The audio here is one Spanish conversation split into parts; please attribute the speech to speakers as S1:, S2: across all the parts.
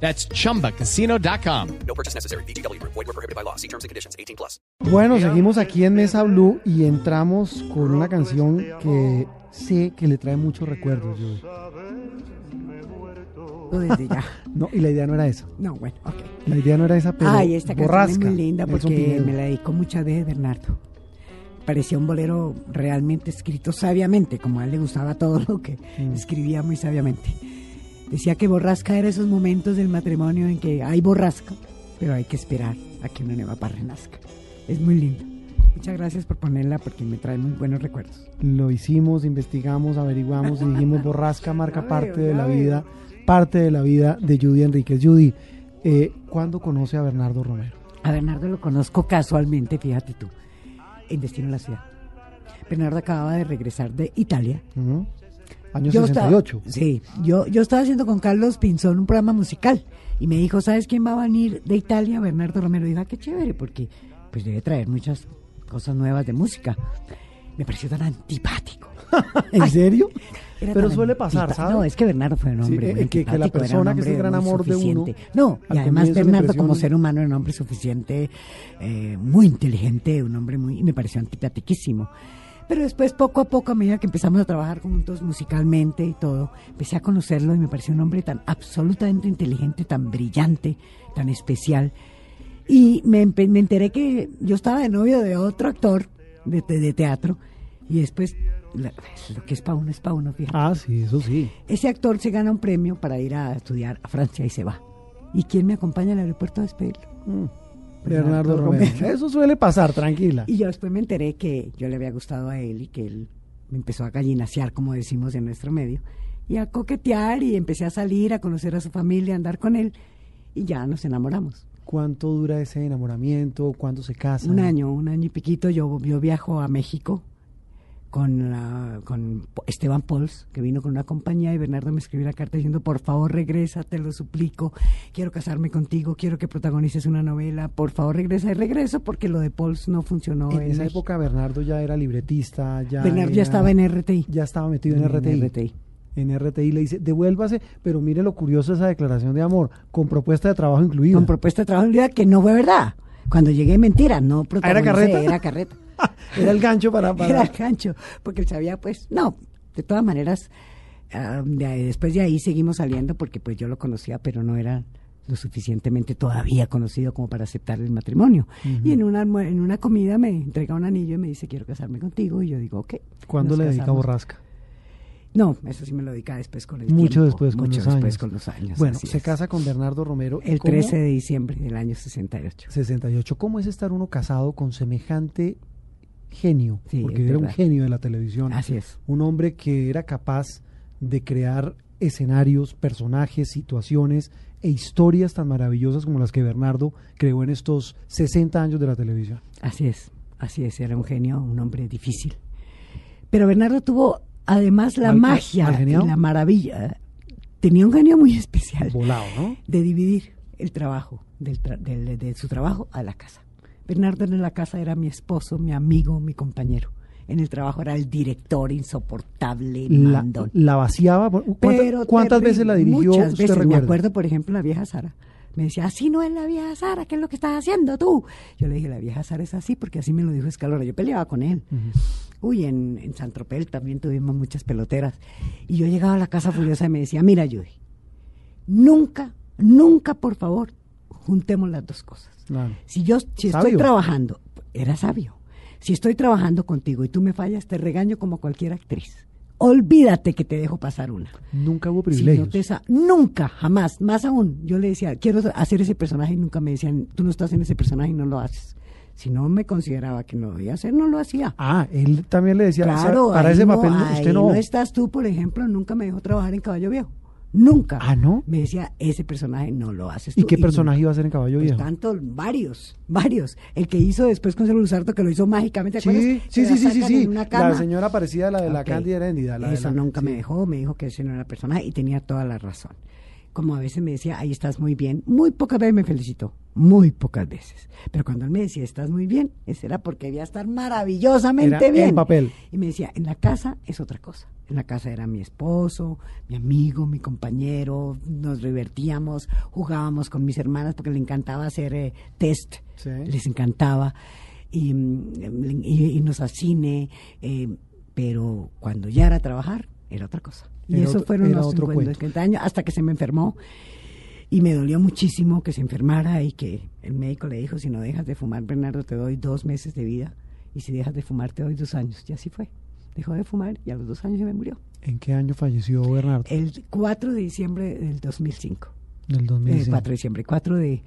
S1: That's chumbacasino.com.
S2: No purchase necessary. BGW. Void were prohibited by law. See terms and conditions. 18 plus.
S3: Bueno, seguimos aquí en Mesa Blue y entramos con una canción que sé que le trae muchos recuerdos.
S4: Todo desde ya.
S3: No, y la idea no era esa.
S4: No, bueno, ok.
S3: La idea no era esa, pero
S4: Ay, esta canción
S3: borrasca.
S4: es muy linda porque me la dedicó muchas veces Bernardo. Parecía un bolero realmente escrito sabiamente, como a él le gustaba todo lo que
S3: Mm.
S4: escribía muy sabiamente. Decía que borrasca era esos momentos del matrimonio en que hay borrasca, pero hay que esperar a que una nueva par renazca. Es muy lindo. Muchas gracias por ponerla porque me trae muy buenos recuerdos.
S3: Lo hicimos, investigamos, averiguamos y dijimos borrasca marca parte
S4: veo,
S3: de la
S4: veo.
S3: vida, parte de la vida de Judy Enríquez. Judy, eh, ¿cuándo conoce a Bernardo Romero?
S4: A Bernardo lo conozco casualmente, fíjate tú, en Destino a la Ciudad. Bernardo acababa de regresar de Italia
S3: Ujú. Año
S4: Yo estaba-
S3: 68.
S4: sí, yo, yo estaba haciendo con Carlos Pinzón un programa musical y me dijo, ¿sabes quién va a venir de Italia? Bernardo Romero. Y dije, ah, qué chévere, porque pues debe traer muchas cosas nuevas de música. Me pareció tan antipático.
S3: ¿En serio?
S4: Era
S3: Pero suele pasar, ¿sabes?
S4: No, es que Bernardo fue un
S3: Sí,
S4: hombre
S3: eh,
S4: muy
S3: que- que la persona que es el gran amor de uno,
S4: suficiente. No, y además Bernardo como ser humano era un hombre suficiente, eh, muy inteligente, un hombre muy... y me pareció antipatiquísimo. Pero después, poco a poco, a medida que empezamos a trabajar juntos musicalmente y todo, empecé a conocerlo y me pareció un hombre tan absolutamente inteligente, tan brillante, tan especial. Y me, enteré que yo estaba de novio de otro actor de, de- de teatro y después, la- lo que es para uno es para uno, fíjate.
S3: Ah, sí, eso sí.
S4: Ese actor se gana un premio para ir a estudiar a Francia y se va. ¿Y quién me acompaña al aeropuerto a despedirlo?
S3: Mm.
S4: Bernardo
S3: Bernardo Romero.
S4: Romero.
S3: Eso suele pasar, tranquila.
S4: Y yo después me enteré que yo le había gustado a él y que él me empezó a gallinacear, como decimos en nuestro medio, y a coquetear y empecé a salir, a conocer a su familia, a andar con él y ya nos enamoramos.
S3: ¿Cuánto dura ese enamoramiento? ¿Cuándo se casan?
S4: Un año, un año y piquito, yo, yo viajo a México con, la- con Esteban Pols, que vino con una compañía, y Bernardo me escribió la carta diciendo, por favor regresa, te lo suplico, quiero casarme contigo, quiero que protagonices una novela, por favor regresa, y regreso porque lo de Pols no funcionó.
S3: En esa
S4: México.
S3: época Bernardo ya era libretista, ya
S4: Bernardo ya estaba en RTI.
S3: ya estaba metido en, RTI.
S4: RTI.
S3: En RTI le dice, devuélvase, pero mire lo curioso de esa declaración de amor, con propuesta de trabajo incluida.
S4: Con propuesta de trabajo en realidad que no fue verdad. Cuando llegué, mentira, no protagonicé,
S3: carreta?
S4: Era carreta.
S3: Era el gancho para... para-
S4: Era el gancho, porque él sabía, pues, no, de todas maneras, de ahí- después de ahí seguimos saliendo porque pues yo lo conocía, pero no era lo suficientemente todavía conocido como para aceptar el matrimonio. Y en una, en una comida me entrega un anillo y me dice, quiero casarme contigo, y yo digo, ok.
S3: ¿Cuándo le dedica. Borrasca?
S4: No, eso sí me lo dedica después con el
S3: Mucho
S4: tiempo,
S3: después, con
S4: mucho
S3: los
S4: después
S3: años.
S4: con los años.
S3: Bueno, se
S4: es.
S3: casa con Bernardo Romero.
S4: El
S3: ¿Cómo-
S4: 13 de diciembre del año 68.
S3: 68. ¿Cómo es estar uno casado con semejante genio?
S4: Sí,
S3: Porque era un genio de la televisión.
S4: Así es.
S3: Un hombre que era capaz de crear escenarios, personajes, situaciones e historias tan maravillosas como las que Bernardo creó en estos 60 años de la televisión.
S4: Así es, así es, era un genio, un hombre difícil. Pero Bernardo tuvo además la
S3: ¿Mal-
S4: magia y la maravilla. Tenía un genio muy especial
S3: Volado, ¿no?
S4: de dividir el trabajo, del tra- del- de su trabajo a la casa. Bernardo en la casa era mi esposo, mi amigo, mi compañero. En el trabajo era el director insoportable,
S3: La,
S4: mandón.
S3: la vaciaba. ¿Cuánta-
S4: Pero
S3: ¿Cuántas veces la dirigió?
S4: Muchas
S3: usted
S4: veces. Me acuerdo, por ejemplo, la vieja Sara. Me decía, así no es la vieja Sara, ¿qué es lo que estás haciendo tú? Yo le dije, la vieja Sara es así, porque así me lo dijo Escalora. Yo peleaba con él. Uy, en, en San Tropez también tuvimos muchas peloteras. Y yo llegaba a la casa furiosa y me decía, mira, Judy, nunca, nunca, por favor, juntemos las dos cosas.
S3: Claro.
S4: Si yo si
S3: Sabio.
S4: estoy trabajando, era sabio. Si estoy trabajando contigo y tú me fallas, te regaño como cualquier actriz. Olvídate que te dejo pasar una.
S3: Nunca hubo
S4: Si
S3: privilegios.
S4: no te sa- nunca, jamás, más aún. Yo le decía, quiero hacer ese personaje y nunca me decían, tú no estás en ese personaje y no lo haces. Si no me consideraba que no lo debía hacer, no lo hacía.
S3: Ah, él también le decía,
S4: Claro,
S3: para ese
S4: no-
S3: papel usted no.
S4: no estás tú, por ejemplo, nunca me dejó trabajar en Caballo Viejo. Nunca.
S3: Ah, ¿no?
S4: Me decía, ese personaje no lo haces
S3: ¿Y
S4: tú.
S3: qué personaje iba a ser en Caballo
S4: Pues
S3: Viejo?
S4: tanto, varios, varios. El que hizo después con Luzardo, que lo hizo mágicamente, ¿te
S3: Sí, sí, sí, sí, sí. La señora parecida a la de la
S4: Ok.
S3: Cándida Heréndida. La de
S4: Eso
S3: la-
S4: nunca me dejó, me dijo que ese no era personaje y tenía toda la razón. Como a veces me decía, ahí estás muy bien, muy pocas veces me felicitó, muy pocas veces. Pero cuando él me decía, estás muy bien, ese era porque debía estar maravillosamente
S3: Era
S4: bien.
S3: en papel.
S4: Y me decía, en la casa es otra cosa. En la casa era mi esposo, mi amigo, mi compañero, nos divertíamos, jugábamos con mis hermanas porque le encantaba hacer eh, test,
S3: Sí.
S4: les encantaba, y, mm, y irnos al cine, eh, pero cuando ya era trabajar, era otra cosa. Y
S3: Era
S4: eso
S3: otro-
S4: fueron los
S3: otro
S4: 50,
S3: cuento.
S4: 50 años, hasta que se me enfermó. Y me dolió muchísimo que se enfermara y que el médico le dijo, si no dejas de fumar, Bernardo, te doy dos meses de vida. Y si dejas de fumar, te doy dos años. Y así fue. Dejó de fumar y a los dos años se me murió.
S3: ¿En qué año falleció Bernardo?
S4: El 4 de diciembre del 2005.
S3: Del
S4: Eh,
S3: 2005.
S4: 4 de diciembre, 4 de,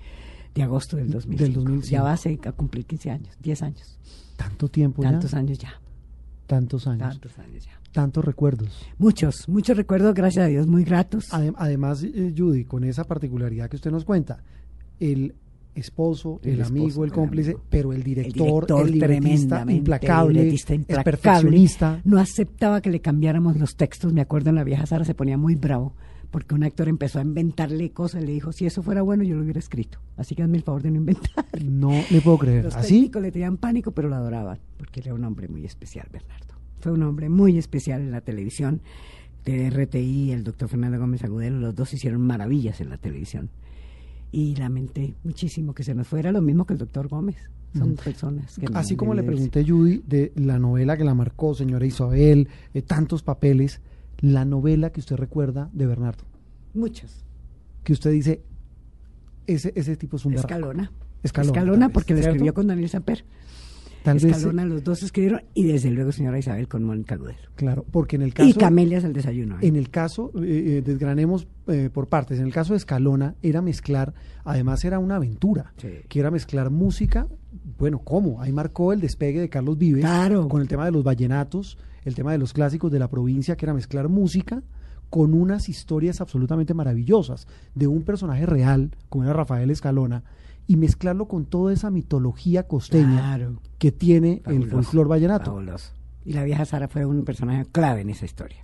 S4: de agosto del 2005.
S3: Del 2005.
S4: Ya va a, ser- a cumplir 15 años, 10 años.
S3: Tanto tiempo
S4: Tantos
S3: ya.
S4: años ya.
S3: Tantos años.
S4: Tantos años ya.
S3: Tantos recuerdos.
S4: Muchos, muchos recuerdos, gracias a Dios, muy gratos.
S3: Adem- Además, eh, Judy, con esa particularidad que usted nos cuenta, el esposo, el,
S4: El esposo,
S3: amigo, el
S4: el
S3: cómplice,
S4: amigo.
S3: pero el director, el,
S4: director
S3: libretista
S4: tremendamente,
S3: implacable,
S4: el
S3: el perfeccionista.
S4: No aceptaba que le cambiáramos los textos. Me acuerdo en la vieja Sara se ponía muy bravo porque un actor empezó a inventarle cosas y le dijo, si eso fuera bueno, yo lo hubiera escrito. Así que hazme el favor de no inventar.
S3: No le puedo creer.
S4: Los
S3: ¿Así?
S4: le tenían pánico, pero lo adoraban, porque era un hombre muy especial, Bernardo. Fue un hombre muy especial en la televisión. De RTI, el doctor Fernando Gómez Agudelo, los dos hicieron maravillas en la televisión. Y lamenté muchísimo que se nos fuera, lo mismo que el doctor Gómez. Son personas que no
S3: Así como le pregunté, Judy, de la novela que la marcó, señora Isabel, eh, tantos papeles, la novela que usted recuerda de Bernardo,
S4: Muchos.
S3: que usted dice, ese, ese tipo es un berraco.
S4: Escalona.
S3: Escalona,
S4: Escalona, porque
S3: ¿cierto?
S4: escribió con Daniel Samper.
S3: Tal vez,
S4: Escalona, los dos escribieron, y desde luego señora Isabel con Mónica Agudelo.
S3: claro, porque en el
S4: Y
S3: caso...
S4: Camelias el desayuno. ¿eh?
S3: En el caso, eh, eh, desgranemos eh, por partes, en el caso de Escalona era mezclar, además era una aventura,
S4: Sí.
S3: que era mezclar música, bueno, ¿cómo? Ahí marcó el despegue de Carlos Vives
S4: Claro.
S3: con el tema de los vallenatos, el tema de los clásicos de la provincia, que era mezclar música con unas historias absolutamente maravillosas de un personaje real, como era Rafael Escalona, y mezclarlo con toda esa mitología costeña
S4: Claro.
S3: que tiene el folclor vallenato.
S4: fabuloso. Y la vieja Sara fue un personaje clave en esa historia.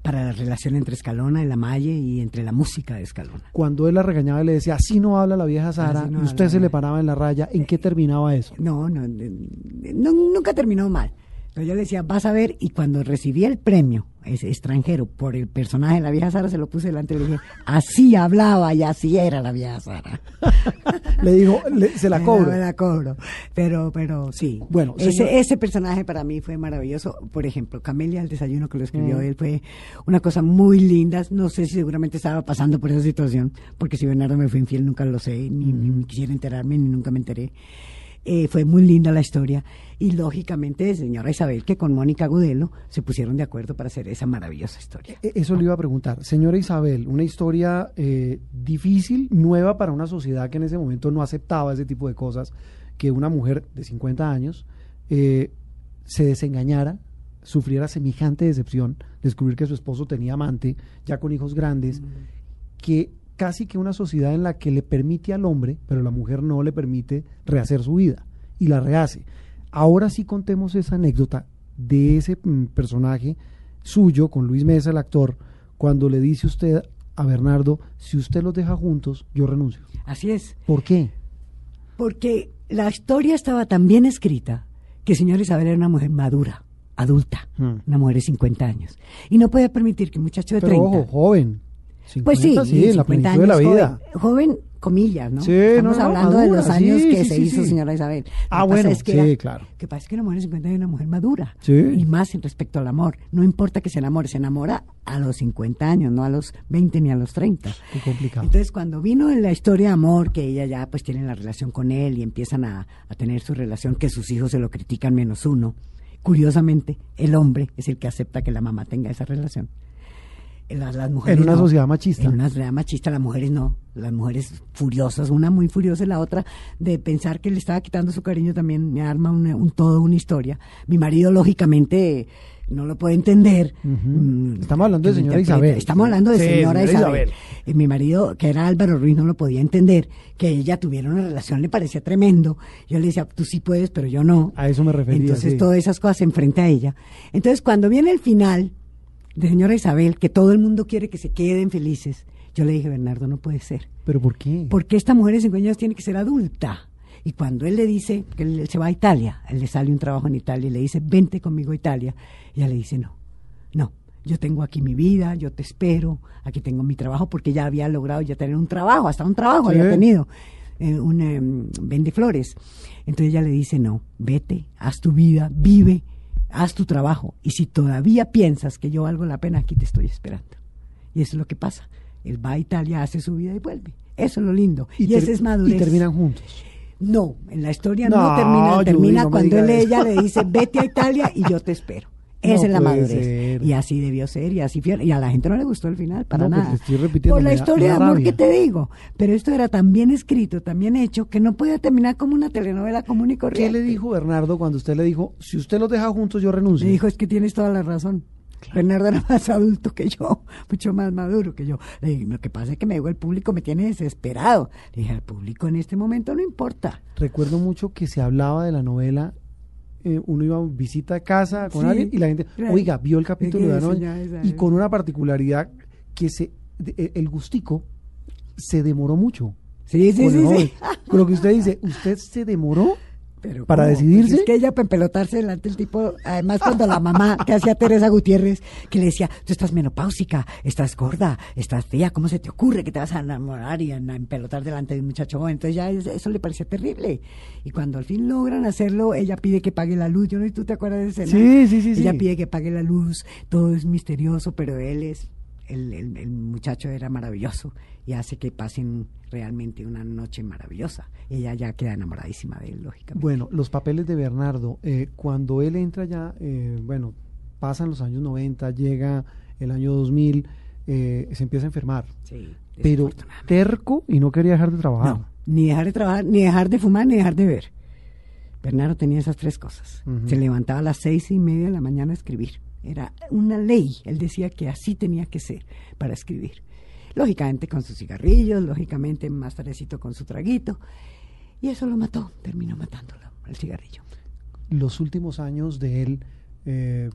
S4: Para la relación entre Escalona y la Malle y entre la música de Escalona.
S3: Cuando él la regañaba y le decía, así no habla la vieja Sara,
S4: no
S3: y usted se le paraba en la raya, ¿en qué terminaba eso?
S4: No, no, no, nunca terminó mal. Pero yo le decía, vas a ver, y cuando recibí el premio, ese extranjero, por el personaje de la vieja Sara, se lo puse delante y le dije, así hablaba y así era la vieja Sara.
S3: Le digo, le- se la cobro.
S4: Me la cobro. Pero, pero sí.
S3: Bueno,
S4: ese,
S3: señor-
S4: ese personaje para mí fue maravilloso. Por ejemplo, Camelia, el desayuno que lo escribió
S3: Mm.
S4: él, fue una cosa muy linda. No sé si seguramente estaba pasando por esa situación, porque si Bernardo me fue infiel nunca lo sé, ni, ni
S3: Mm.
S4: quisiera enterarme, ni nunca me enteré. Eh, fue muy linda la historia y lógicamente señora Isabel que con Mónica Gudelo se pusieron de acuerdo para hacer esa maravillosa historia.
S3: E- Eso le iba a preguntar. Señora Isabel, una historia eh, difícil, nueva para una sociedad que en ese momento no aceptaba ese tipo de cosas, que una mujer de 50 años eh, se desengañara, sufriera semejante decepción, descubrir que su esposo tenía amante, ya con hijos grandes, que casi que una sociedad en la que le permite al hombre, pero la mujer no le permite rehacer su vida y la rehace. Ahora sí contemos esa anécdota de ese mm, personaje suyo con Luis Mesa, el actor, cuando le dice usted a Bernardo, si usted los deja juntos, yo renuncio.
S4: Así es.
S3: ¿Por qué?
S4: Porque la historia estaba tan bien escrita que señora Isabel era una mujer madura, adulta,
S3: Hmm.
S4: una mujer de 50 años. Y no podía permitir que un muchacho de
S3: Pero
S4: 30...
S3: ojo, joven.
S4: Pues sí,
S3: 50, sí, en la
S4: 50
S3: plenitud de la vida.
S4: Joven, joven, comillas, ¿no?
S3: Sí,
S4: Estamos
S3: no,
S4: hablando de los años
S3: sí,
S4: que
S3: sí,
S4: se hizo señora Isabel.
S3: Ah,
S4: que
S3: bueno,
S4: es que
S3: sí,
S4: era-
S3: claro.
S4: que pasa es que una mujer de 50 años es una mujer madura.
S3: Sí.
S4: Y más en respecto al amor. No importa que se enamore, se enamora a los 50 años, no a los 20 ni a los 30.
S3: Qué complicado.
S4: Entonces, cuando vino en la historia de amor, que ella ya pues tiene la relación con él y empiezan a, a tener su relación, que sus hijos se lo critican menos uno, curiosamente, el hombre es el que acepta que la mamá tenga esa relación. Eh, Las, las mujeres
S3: En una
S4: no.
S3: sociedad machista.
S4: En una sociedad machista, las mujeres no. Las mujeres furiosas, una muy furiosa y la otra de pensar que le estaba quitando su cariño también me arma una- un todo, una historia. Mi marido, lógicamente, no lo puede entender. Mm,
S3: Estamos hablando de señora. Isabel.
S4: Estamos hablando de
S3: Sí,
S4: señora,
S3: señora
S4: Isabel.
S3: Isabel.
S4: Y mi marido, que era Álvaro Ruiz, no lo podía entender, que ella tuviera una relación, le parecía tremendo. Yo le decía, tú sí puedes, pero yo no.
S3: A eso me refería.
S4: Entonces
S3: sí.
S4: todas esas cosas enfrente a ella. Entonces cuando viene el final de señora Isabel, que todo el mundo quiere que se queden felices, yo le dije, Bernardo, no puede ser.
S3: ¿Pero por qué?
S4: Porque esta mujer de 50 años tiene que ser adulta. Y cuando él le dice que él, se va a Italia, él le sale un trabajo en Italia y le dice, vente conmigo a Italia, ella le dice, no, no, yo tengo aquí mi vida, yo te espero, aquí tengo mi trabajo, porque ya había logrado ya tener un trabajo, hasta un trabajo
S3: Sí.
S4: había tenido, eh, un em, vende flores. Entonces ella le dice, no, vete, haz tu vida, vive, haz tu trabajo. Y si todavía piensas que yo valgo la pena, aquí te estoy esperando. Y eso es lo que pasa. Él va a Italia, hace su vida y vuelve. Eso es lo lindo. Y, ese es madurez.
S3: Y terminan juntos.
S4: No, en la historia no,
S3: No,
S4: termina, termina
S3: no
S4: cuando él, ella le dice, vete a Italia y yo te espero.
S3: No
S4: Esa es la madurez.
S3: ser.
S4: Y así debió ser, y así fue. Y a la gente no le gustó el final, para
S3: No, pues,
S4: nada.
S3: te estoy repitiendo,
S4: Por la
S3: da-
S4: historia de amor
S3: rabia.
S4: que te digo. Pero esto era tan bien escrito, tan bien hecho, que no podía terminar como una telenovela común y
S3: ¿Qué
S4: corriente.
S3: le dijo Bernardo cuando usted le dijo, si usted los deja juntos, yo renuncio?
S4: Me dijo, es que tienes toda la razón. Bernardo era más adulto que yo, mucho más maduro que yo. Le dije, lo que pasa es que me dijo, el público me tiene desesperado. Le dije, al público en este momento no importa.
S3: Recuerdo mucho que se hablaba de la novela, eh, uno iba a visita a casa con
S4: Sí,
S3: alguien y la gente,
S4: claro.
S3: oiga, vio el capítulo de anoche y con una particularidad que se de- eh, el gustico se demoró mucho.
S4: Sí, sí, sí, sí.
S3: Con lo que usted dice, usted se demoró
S4: Pero
S3: ¿Para
S4: ¿cómo?
S3: decidirse?
S4: Pues es que ella para empelotarse delante del tipo, además cuando la mamá que hacía Teresa Gutiérrez, que le decía, tú estás menopáusica, estás gorda, estás fea, ¿cómo se te ocurre que te vas a enamorar y a empelotar delante de un muchacho joven? Entonces ya es- eso le parecía terrible. Y cuando al fin logran hacerlo, ella pide que pague la luz. Yo no sé tú te acuerdas de.
S3: Sí, sí, sí, sí.
S4: Ella pide que pague la luz, todo es misterioso, pero él es, el, el- el muchacho era maravilloso y hace que pasen realmente una noche maravillosa. Ella ya queda enamoradísima de él, lógicamente.
S3: Bueno, los papeles de Bernardo, eh, cuando él entra ya, eh, bueno, pasan los años 90, llega el año 2000, eh, se empieza a enfermar,
S4: Sí,
S3: pero terco y no quería dejar de trabajar.
S4: No, ni dejar de trabajar, ni dejar de fumar, ni dejar de ver. Bernardo tenía esas tres cosas. Se levantaba a las seis y media de la mañana a escribir. Era una ley. Él decía que así tenía que ser para escribir. Lógicamente con sus cigarrillos, lógicamente más tardecito con su traguito. Y eso lo mató, terminó matándolo, el cigarrillo.
S3: Los últimos años de él, eh,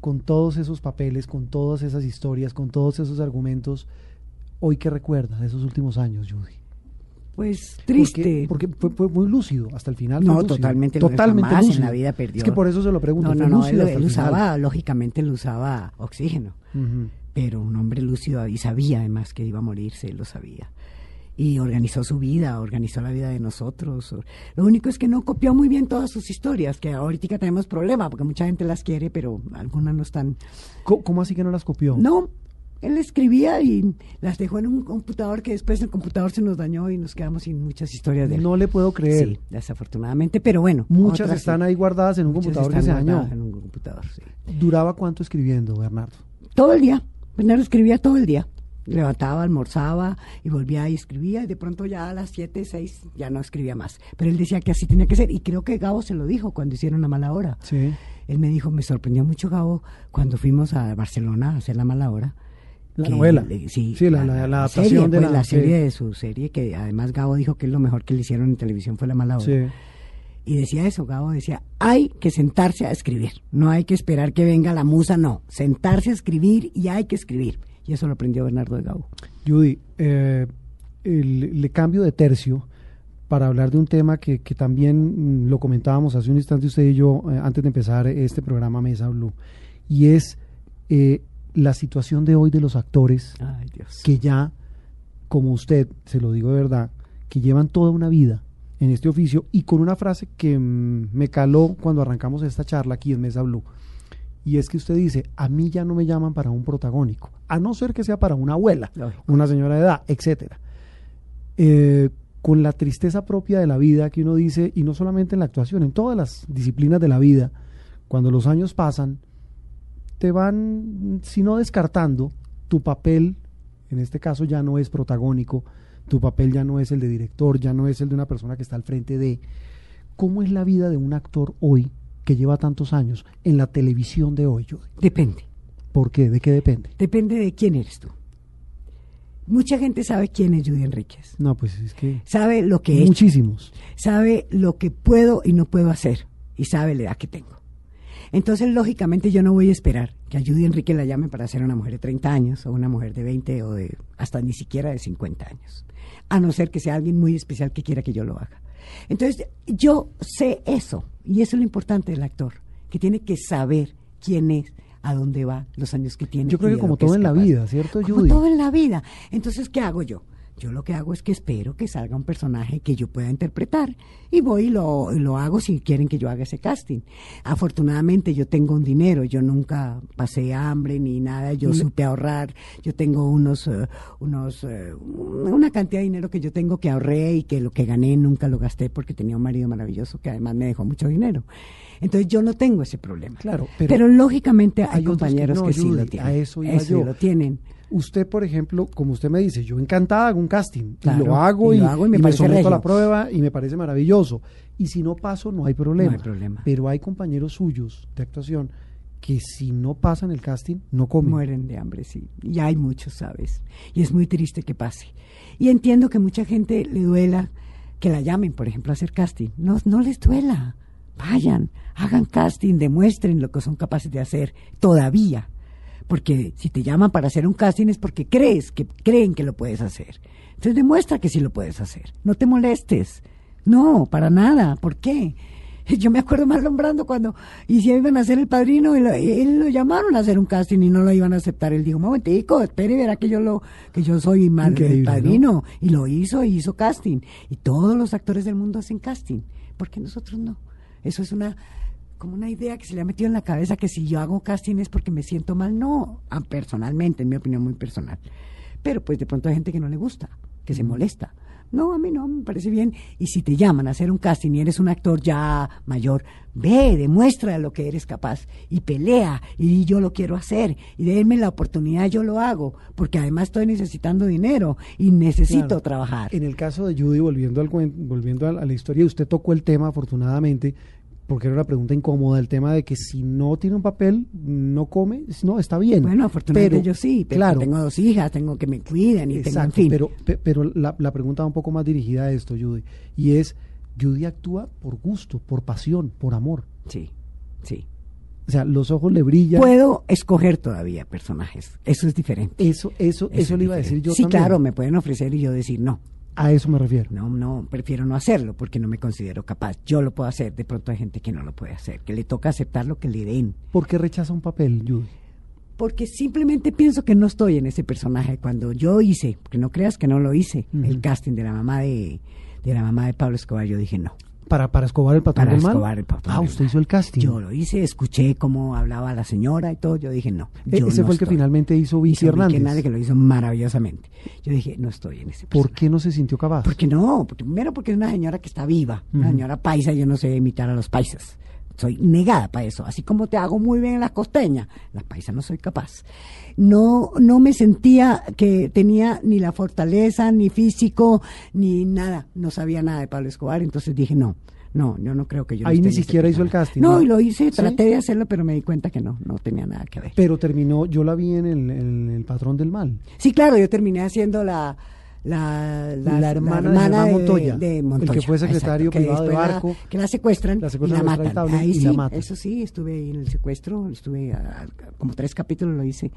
S3: con todos esos papeles, con todas esas historias, con todos esos argumentos, hoy qué recuerda de esos últimos años, Judy.
S4: Pues triste.
S3: Porque, fue, fue muy lúcido hasta el final.
S4: No, totalmente,
S3: totalmente
S4: jamás en la vida perdió.
S3: Es que por eso se lo pregunto.
S4: no, no, no, él, usaba, lógicamente él usaba oxígeno. Pero un hombre lúcido y sabía además que iba a morirse, lo sabía. Y organizó su vida, organizó la vida de nosotros. Lo único es que no copió muy bien todas sus historias, que ahorita tenemos problema, porque mucha gente las quiere, pero algunas no están.
S3: ¿Cómo, cómo así que no las copió?
S4: No, él escribía y las dejó en un computador que después el computador se nos dañó y nos quedamos sin muchas historias de él.
S3: No le puedo creer.
S4: Sí, desafortunadamente, pero bueno.
S3: Muchas
S4: otras
S3: están ahí guardadas en un computador que se dañó.
S4: guardadas En un computador, sí.
S3: ¿Duraba cuánto escribiendo, Bernardo?
S4: Todo el día. Bernardo escribía todo el día. Levantaba, almorzaba y volvía y escribía y de pronto ya a las 7, 6 ya no escribía más. Pero él decía que así tenía que ser y creo que Gabo se lo dijo cuando hicieron La Mala Hora.
S3: Sí.
S4: Él me dijo, me sorprendió mucho Gabo cuando fuimos a Barcelona a hacer La Mala Hora.
S3: La novela.
S4: le- sí,
S3: Sí, la- la- la
S4: serie,
S3: adaptación de
S4: pues,
S3: la-
S4: la serie
S3: sí.
S4: de su serie, que además Gabo dijo que es lo mejor que le hicieron en televisión fue La Mala Hora.
S3: Sí.
S4: Y decía eso, Gabo decía, hay que sentarse a escribir, no hay que esperar que venga la musa, no, sentarse a escribir y hay que escribir. Y eso lo aprendió Bernardo de Gabo.
S3: Judy, eh, el- le cambio de tercio para hablar de un tema que, que también mm, lo comentábamos hace un instante usted y yo eh, antes de empezar este programa Mesa Blue, y es eh, la situación de hoy de los actores
S4: Ay, Dios.
S3: que ya, como usted, se lo digo de verdad, que llevan toda una vida en este oficio y con una frase que mm, me caló cuando arrancamos esta charla aquí en Mesa Blue. Y es que usted dice, a mí ya no me llaman para un protagónico, a no ser que sea para una abuela, una señora de edad, etcétera. Eh, con la tristeza propia de la vida que uno dice, y no solamente en la actuación, en todas las disciplinas de la vida, cuando los años pasan, te van, si no descartando, tu papel, en este caso ya no es protagónico, tu papel ya no es el de director, ya no es el de una persona que está al frente de... ¿Cómo es la vida de un actor hoy que lleva tantos años en la televisión de hoy, Judy?
S4: Depende.
S3: ¿Por qué? ¿De qué depende?
S4: Depende de quién eres tú. Mucha gente sabe quién es Judy Enríquez.
S3: No, pues es que
S4: Sabe lo que hecho,
S3: muchísimos.
S4: sabe lo que puedo y no puedo hacer y sabe la edad que tengo. Entonces, lógicamente, yo no voy a esperar que a Judy Enrique la llamen para ser una mujer de 30 años o una mujer de 20 o de hasta ni siquiera de 50 años. A no ser que sea alguien muy especial que quiera que yo lo haga. Entonces, yo sé eso y eso es lo importante del actor, que tiene que saber quién es, a dónde va, los años que tiene.
S3: Yo creo que como
S4: que
S3: todo en la vida, ¿cierto,
S4: Como
S3: Judy?
S4: todo en la vida. Entonces, ¿qué hago yo? Yo lo que hago es que espero que salga un personaje que yo pueda interpretar y voy y lo, lo hago si quieren que yo haga ese casting. Afortunadamente yo tengo un dinero, yo nunca pasé hambre ni nada, yo
S3: Le-
S4: supe ahorrar, yo tengo unos, eh, unos, eh, una cantidad de dinero que yo tengo que ahorré y que lo que gané nunca lo gasté porque tenía un marido maravilloso que además me dejó mucho dinero. Entonces yo no tengo ese problema.
S3: Claro,
S4: pero,
S3: pero
S4: lógicamente hay,
S3: hay otros que
S4: compañeros
S3: no,
S4: que, sí
S3: Judy,
S4: lo tienen.
S3: a eso iba
S4: Eso
S3: yo.
S4: lo tienen.
S3: Usted, por ejemplo, como usted me dice, yo encantada hago un casting,
S4: Claro,
S3: y lo hago
S4: y
S3: y,
S4: lo hago y me
S3: y me someto a la prueba y me parece maravilloso. Y si no paso, no hay problema.
S4: No hay problema.
S3: Pero hay compañeros suyos de actuación que si no pasan el casting, no comen.
S4: Mueren de hambre, sí. Y hay muchos, ¿sabes? Y es muy triste que pase. Y entiendo que mucha gente le duela que la llamen, por ejemplo, a hacer casting. No, no les duela. Vayan, hagan casting, demuestren lo que son capaces de hacer todavía. Porque si te llaman para hacer un casting es porque crees, que creen que lo puedes hacer. Entonces demuestra que sí lo puedes hacer. No te molestes. No, para nada. ¿Por qué? Yo me acuerdo más Brando cuando y si iban a ser el padrino y lo, él lo llamaron a hacer un casting y no lo iban a aceptar. Él dijo, momentico, espere verá que yo lo que yo soy madre del padrino. Y lo hizo y hizo casting. Y todos los actores del mundo hacen casting. ¿Por qué nosotros no? Eso es una como una idea que se le ha metido en la cabeza que si yo hago casting es porque me siento mal. No, personalmente, en mi opinión muy personal. Pero pues de pronto hay gente que no le gusta, que se molesta. No, a mí no, me parece bien. Y si te llaman a hacer un casting y eres un actor ya mayor, ve, demuestra lo que eres capaz y pelea y yo lo quiero hacer y denme la oportunidad, yo lo hago, porque además estoy necesitando dinero y necesito
S3: Claro.
S4: trabajar.
S3: En el caso de Judy, volviendo, al, volviendo a la historia, usted tocó el tema, afortunadamente, porque era una pregunta incómoda, el tema de que si no tiene un papel, no come, no, está bien.
S4: Bueno, afortunadamente
S3: Pero,
S4: yo sí, pero
S3: claro,
S4: tengo dos hijas, tengo que me cuiden y tengo, en
S3: Exacto,
S4: fin.
S3: pero, pe- pero la, la pregunta va un poco más dirigida a esto, Judy, y es, Judy actúa por gusto, por pasión, por amor.
S4: Sí, sí.
S3: O sea, los ojos le brillan.
S4: Puedo escoger todavía personajes, eso es diferente.
S3: Eso, eso, eso,
S4: es
S3: le iba a decir yo
S4: Sí,
S3: también.
S4: claro, me pueden ofrecer y yo decir no.
S3: A eso me refiero.
S4: No, no, prefiero no hacerlo porque no me considero capaz. Yo lo puedo hacer, de pronto hay gente que no lo puede hacer, que le toca aceptar lo que le den.
S3: ¿Por qué rechaza un papel, Judy?
S4: Porque simplemente pienso que no estoy en ese personaje. Cuando yo hice, porque no creas que no lo hice, el casting de la mamá de, de la mamá de Pablo Escobar, yo dije no.
S3: Para, para Escobar el patrón
S4: Para
S3: del mal.
S4: Escobar el patrón
S3: ah,
S4: del
S3: usted
S4: mal.
S3: hizo el casting.
S4: Yo lo hice, escuché cómo hablaba la señora y todo, yo dije no.
S3: E-
S4: yo
S3: ese
S4: no
S3: fue el que finalmente hizo Vicky
S4: Hizo
S3: Hernández.
S4: Hernández, que lo hizo maravillosamente. Yo dije, no estoy en ese
S3: ¿Por
S4: personaje.
S3: qué no se sintió capaz?
S4: ¿Por qué no? Porque, primero porque es una señora que está viva, una señora paisa, yo no sé imitar a los paisas. Soy negada para eso. Así como te hago muy bien en las costeñas, las paisas no soy capaz. No, no me sentía que tenía ni la fortaleza, ni físico, ni nada. No sabía nada de Pablo Escobar, entonces dije no. No, yo no creo que yo.
S3: Ahí ni siquiera hizo el casting,
S4: No,
S3: ¿no?
S4: y lo hice,
S3: ¿Sí?
S4: traté de hacerlo, pero me di cuenta que no, no tenía nada que ver.
S3: Pero terminó, yo la vi en el, en el patrón del mal.
S4: Sí, claro, yo terminé haciendo la la,
S3: La hermana de Germán Montoya,
S4: de
S3: el
S4: Montoya,
S3: que fue secretario
S4: exacto, que
S3: privado de
S4: la-
S3: Barco.
S4: que la secuestran,
S3: La
S4: y la
S3: el
S4: matan. Ahí
S3: y
S4: sí,
S3: la matan.
S4: eso sí, estuve ahí en el secuestro, estuve a- a- como tres capítulos lo hice,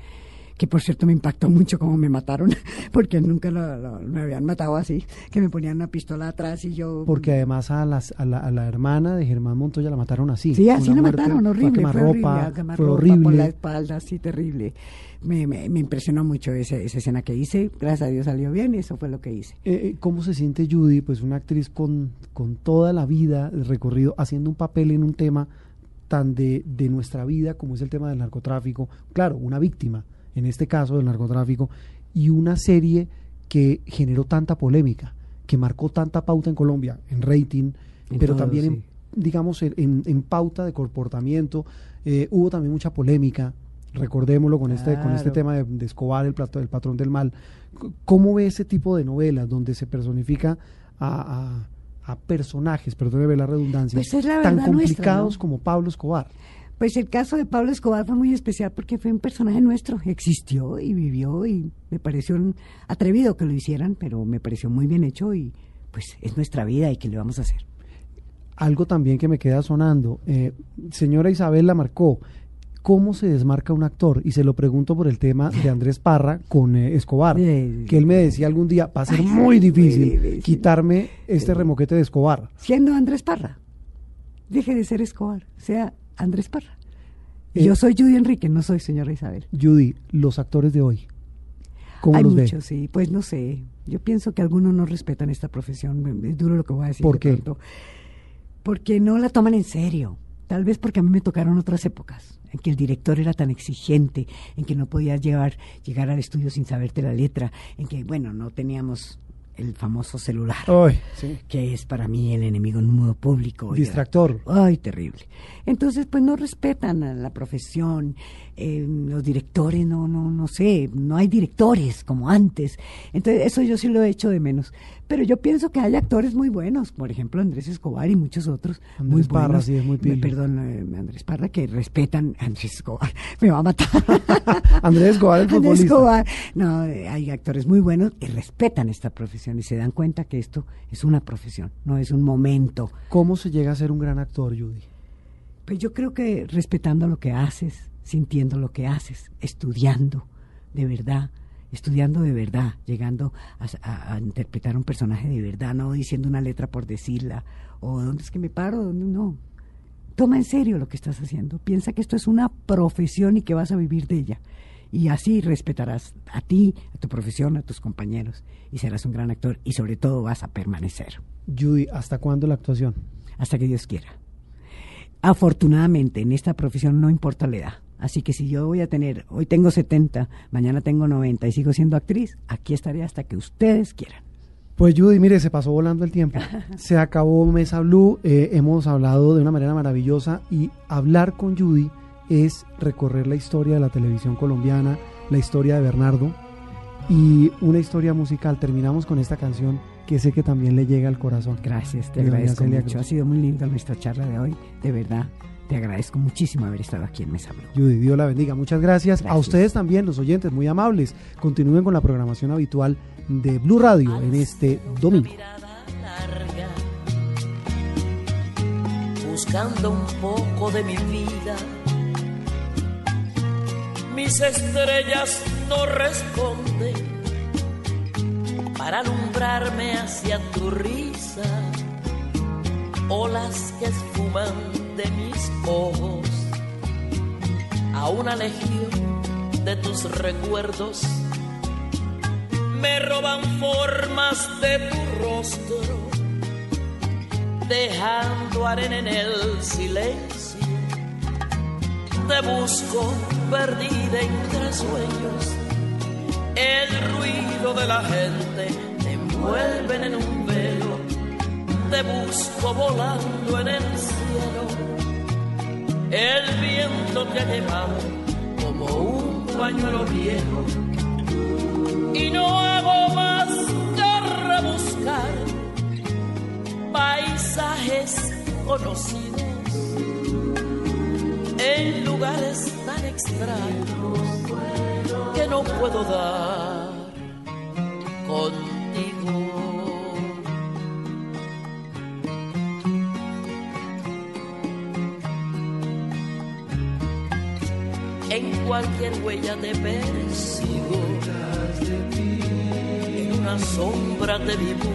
S4: que por cierto me impactó mucho cómo me mataron, porque nunca lo, lo- me habían matado así, que me ponían una pistola atrás y yo...
S3: Porque además a, las, a, la, a la hermana de Germán Montoya la mataron así.
S4: Sí, así la
S3: muerte,
S4: mataron,
S3: fue
S4: horrible, fue horrible,
S3: quemarropa,
S4: a quemarropa
S3: fue
S4: por la
S3: horrible.
S4: espalda, así terrible. Me, me, me impresionó mucho esa, esa escena que hice, gracias a Dios salió bien, y eso fue lo que hice.
S3: Eh, eh, ¿Cómo se siente Judy, pues una actriz con, con toda la vida el recorrido, haciendo un papel en un tema tan de, de nuestra vida como es el tema del narcotráfico? Claro, una víctima, en este caso del narcotráfico, y una serie que generó tanta polémica, que marcó tanta pauta en Colombia, en rating,
S4: En
S3: pero
S4: todo,
S3: también
S4: sí.
S3: en, digamos, en, pauta de comportamiento. Eh, hubo también mucha polémica, recordémoslo con este, con este tema de, de Escobar, el, plato, el patrón del mal. ¿Cómo ve ese tipo de novelas donde se personifica a, a- a personajes, perdóneme la redundancia,
S4: Pues es la
S3: tan
S4: nuestra,
S3: complicados
S4: ¿no?
S3: como Pablo Escobar?
S4: Pues el caso de Pablo Escobar fue muy especial porque fue un personaje nuestro, existió y vivió y me pareció un atrevido que lo hicieran, pero me pareció muy bien hecho y pues es nuestra vida y qué le vamos a hacer.
S3: Algo también que me queda sonando, eh, señora Isabel la marcó, ¿cómo se desmarca un actor? Y se lo pregunto por el tema de Andrés Parra con eh, Escobar, que él me decía algún día, va a ser muy difícil
S4: muy difícil.
S3: quitarme este remoquete de Escobar.
S4: Siendo Andrés Parra, deje de ser Escobar, sea Andrés Parra.
S3: Eh,
S4: Yo soy Judy Enrique, no soy señora Isabel.
S3: Judy, los actores de hoy, ¿cómo
S4: Hay
S3: los ve?
S4: muchos, sí, pues no sé. Yo pienso que algunos no respetan esta profesión. Es duro lo que voy a decir.
S3: ¿Por
S4: de
S3: qué?
S4: pronto. Porque no la toman en serio. Tal vez porque a mí me tocaron otras épocas en que el director era tan exigente, en que no podías llevar, llegar al estudio sin saberte la letra, en que, bueno, no teníamos el famoso celular,
S3: sí.
S4: que es para mí el enemigo número público. oiga.
S3: Distractor.
S4: Ay, terrible. Entonces, pues no respetan a la profesión, eh, los directores, no, no, no sé, no hay directores como antes. Entonces, eso yo sí lo he hecho de menos. Pero yo pienso que hay actores muy buenos, por ejemplo, Andrés Escobar y muchos otros.
S3: Andrés
S4: muy
S3: Parra,
S4: buenos.
S3: sí, es muy pilo.
S4: Perdón, eh, Andrés Parra, que respetan a Andrés Escobar. Me va a matar.
S3: Andrés Escobar, el
S4: Andrés
S3: futbolista.
S4: Escobar. No, eh, hay actores muy buenos y respetan esta profesión y se dan cuenta que esto es una profesión, no es un momento.
S3: ¿Cómo se llega a ser un gran actor, Judy?
S4: Pues yo creo que respetando lo que haces, sintiendo lo que haces, estudiando de verdad, estudiando de verdad, llegando a, a- a interpretar un personaje de verdad, no diciendo una letra por decirla, o dónde es que me paro, dónde no. Toma en serio lo que estás haciendo, piensa que esto es una profesión y que vas a vivir de ella. Y así respetarás a ti, a tu profesión, a tus compañeros, y serás un gran actor, y sobre todo vas a permanecer
S3: Judy, ¿hasta cuándo la actuación?
S4: hasta que Dios quiera. Afortunadamente, en esta profesión no importa la edad. Así que si yo voy a tener, hoy tengo 70, mañana tengo 90 y sigo siendo actriz, aquí estaré hasta que ustedes quieran.
S3: Pues Judy, mire, se pasó volando el tiempo. Se acabó Mesa Blue, eh, hemos hablado de una manera maravillosa y hablar con Judy es recorrer la historia de la televisión colombiana, la historia de Bernardo y una historia musical. Terminamos con esta canción que sé que también le llega al corazón.
S4: Gracias, te agradezco mucho. Ha sido muy linda nuestra charla de hoy, de verdad. Te agradezco muchísimo haber estado aquí en Mesa Blue.
S3: Judy, Dios la bendiga. Muchas gracias. A
S4: Gracias.
S3: ustedes también, los oyentes, muy amables. Continúen con la programación habitual de Blue Radio en este domingo.
S5: mirada larga, buscando un poco de mi vida. Mis estrellas no responden para alumbrarme hacia tu risa, olas que esfuman de mis ojos a una legión de tus recuerdos me roban formas de tu rostro, dejando arena en el silencio. Te busco perdida entre sueños, el ruido de la gente te envuelven en un velo. Te busco volando en el cielo, el viento te ha llevado como un pañuelo viejo y no hago más que rebuscar paisajes conocidos en lugares tan extraños que no puedo dar contigo. Cualquier huella te persigo. En una sombra te dibujo.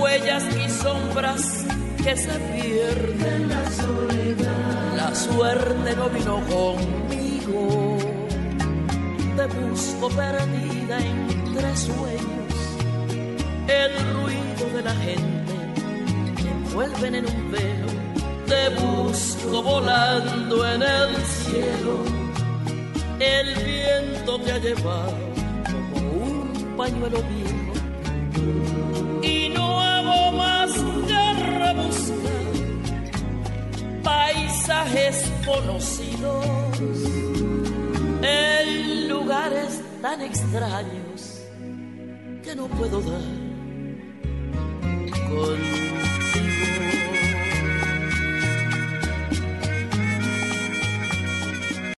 S5: Huellas y sombras que se pierden. La soledad la suerte no vino conmigo. Te busco perdida entre sueños. El ruido de la gente me envuelven en un velo te busco volando en el cielo. El viento te ha llevado como un pañuelo viejo y no hago más que rebuscar paisajes conocidos en lugares tan extraños que no puedo dar con